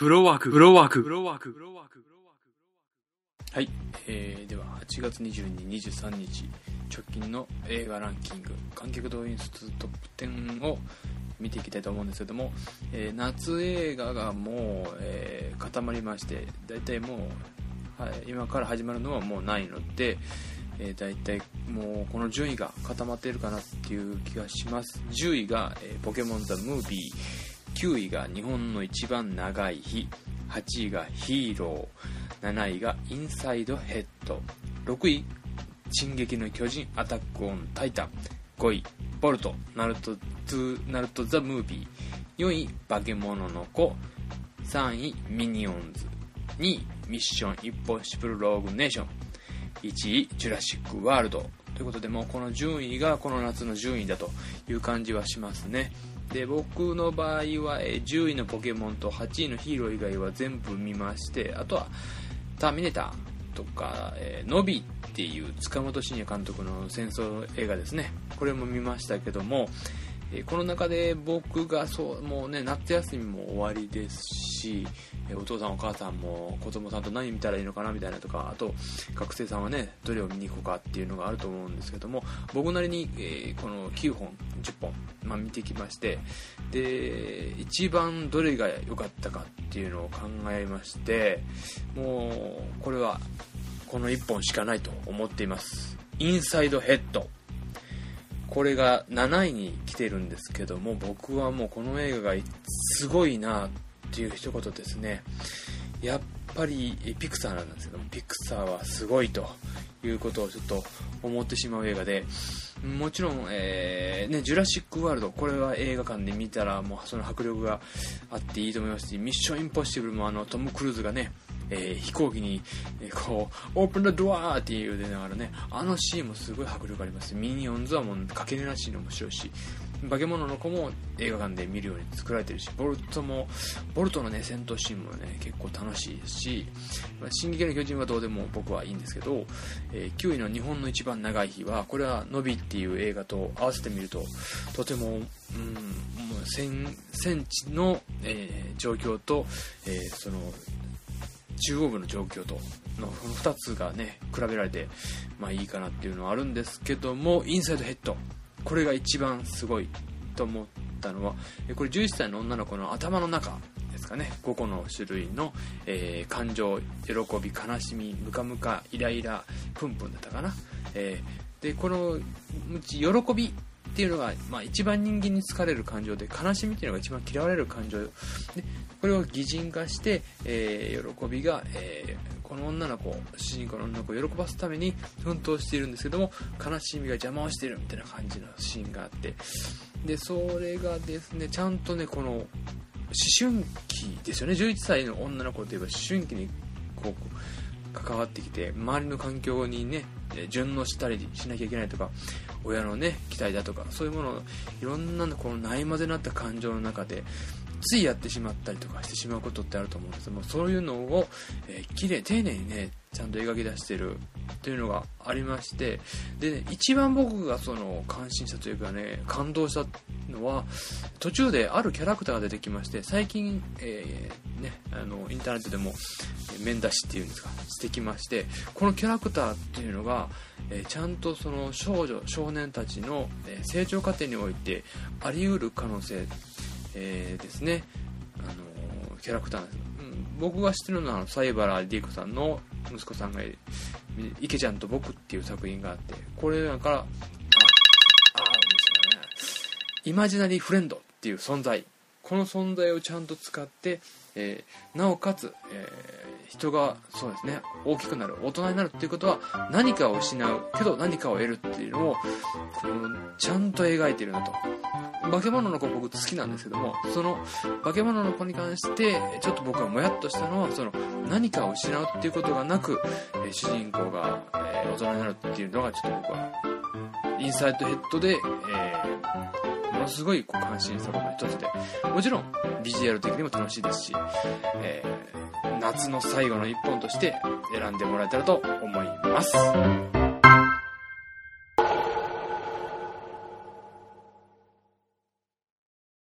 フロワーク、フロワーク、フロワーク、フロワーク。はい、えー、では8月22、23日直近の映画ランキング。観客動員数トップ10を見ていきたいと思うんですけども、えー夏映画がもう、えー固まりまして大体もう、はい、今から始まるのはもうないので、えー、大体もうこの順位が固まっているかなっていう気がします。10位が、えーポケモンザムービー。9位が日本の一番長い日8位がヒーロー7位がインサイドヘッド6位進撃の巨人 Attack on Titan 5位ボルトナルト2 NARUTO the movie 4位化け物の子3位ミニオンズ2位ミッションインポッシブルローグネーション1位ジュラシックワールドということでもうこの順位がこの夏の順位だという感じはしますね。で僕の場合は10位のポケモンと8位のヒーロー以外は全部見ましてあとはターミネーターとか、えーノビっていう塚本慎也監督の戦争映画ですね。これも見ましたけども、えこの中で僕がそうもうね夏休みも終わりですし、えお父さんお母さんも子供さんと何見たらいいのかなみたいなとかあと学生さんはねどれを見に行こうかっていうのがあると思うんですけども僕なりに、えーこの9本10本、まあ、見てきましてで一番どれが良かったかっていうのを考えましてもうこれはこの1本しかないと思っています。インサイドヘッド。これが7位に来てるんですけども僕はもうこの映画がすごいなっていう一言ですね。やっぱりピクサーなんですけどもピクサーはすごいということをちょっと思ってしまう映画でもちろん、えーね、ジュラシック・ワールドこれは映画館で見たらもうその迫力があっていいと思いますしミッション・インポッシブルもあのトム・クルーズがねえー飛行機に、えーこう、オープン・ザ・ドアーって言う出ながらね、あのシーンもすごい迫力あります。ミニオンズはもうかけねらしいの面白いし、化け物の子も映画館で見るように作られてるし、ボルトも、ボルトのね、戦闘シーンもね、結構楽しいですし、まあ進撃の巨人はどうでも僕はいいんですけど、えー9位の日本の一番長い日は、これはノビっていう映画と合わせてみると、とても、うん、もう戦戦地の、えー状況と、えーその、中央部の状況とのこの2つがね比べられてまあいいかなっていうのはあるんですけどもインサイドヘッド。これが一番すごいと思ったのはこれ11歳の女の子の頭の中ですかね。5個の種類の、えー感情喜び悲しみムカムカイライラプンプンだったかな、えーでこのうち喜びっていうのが、まあ、一番人間に好かれる感情で悲しみっていうのが一番嫌われる感情。でこれを擬人化して、えー喜びが、えーこの女の子主人公の女の子を喜ばすために奮闘しているんですけども悲しみが邪魔をしているみたいな感じのシーンがあって。でそれがですねちゃんとねこの思春期ですよね。11歳の女の子といえば思春期にこう関わってきて周りの環境にね順応したりしなきゃいけないとか親のね期待だとかそういうものをいろんなこのないまぜなった感情の中でついやってしまったりとかしてしまうことってあると思うんです。けどもそういうのを、えー、綺麗丁寧にねちゃんと描き出してるというのがありまして。で、ね、一番僕がその感心したというかね感動したのは途中であるキャラクターが出てきまして最近、えーね、あのインターネットでも面出しっていうんですかしてきましてこのキャラクターっていうのが、えーちゃんとその少女少年たちの、成長過程においてあり得る可能性、えーですね。あのキャラクターなんです、うん、僕が知ってるのは西原理恵子さんの息子さんがいる「池ちゃんと僕」っていう作品があってこれだからイマジナリーフレンドっていう存在。この存在をちゃんと使って、えーなおかつ、えー人がそうですね大きくなる大人になるっていうことは何かを失うけど何かを得るっていうのをこのちゃんと描いてるなと。化け物の子僕好きなんですけどもその化け物の子に関してちょっと僕はもやっとしたのはその何かを失うっていうことがなく、えー主人公が、え大人になるっていうのがちょっと僕はインサイトヘッドで、えーものすごいこう感心したことの一つでもちろんビジュアル的にも楽しいですし、えー夏の最後の一本として選んでもらえたらと思います。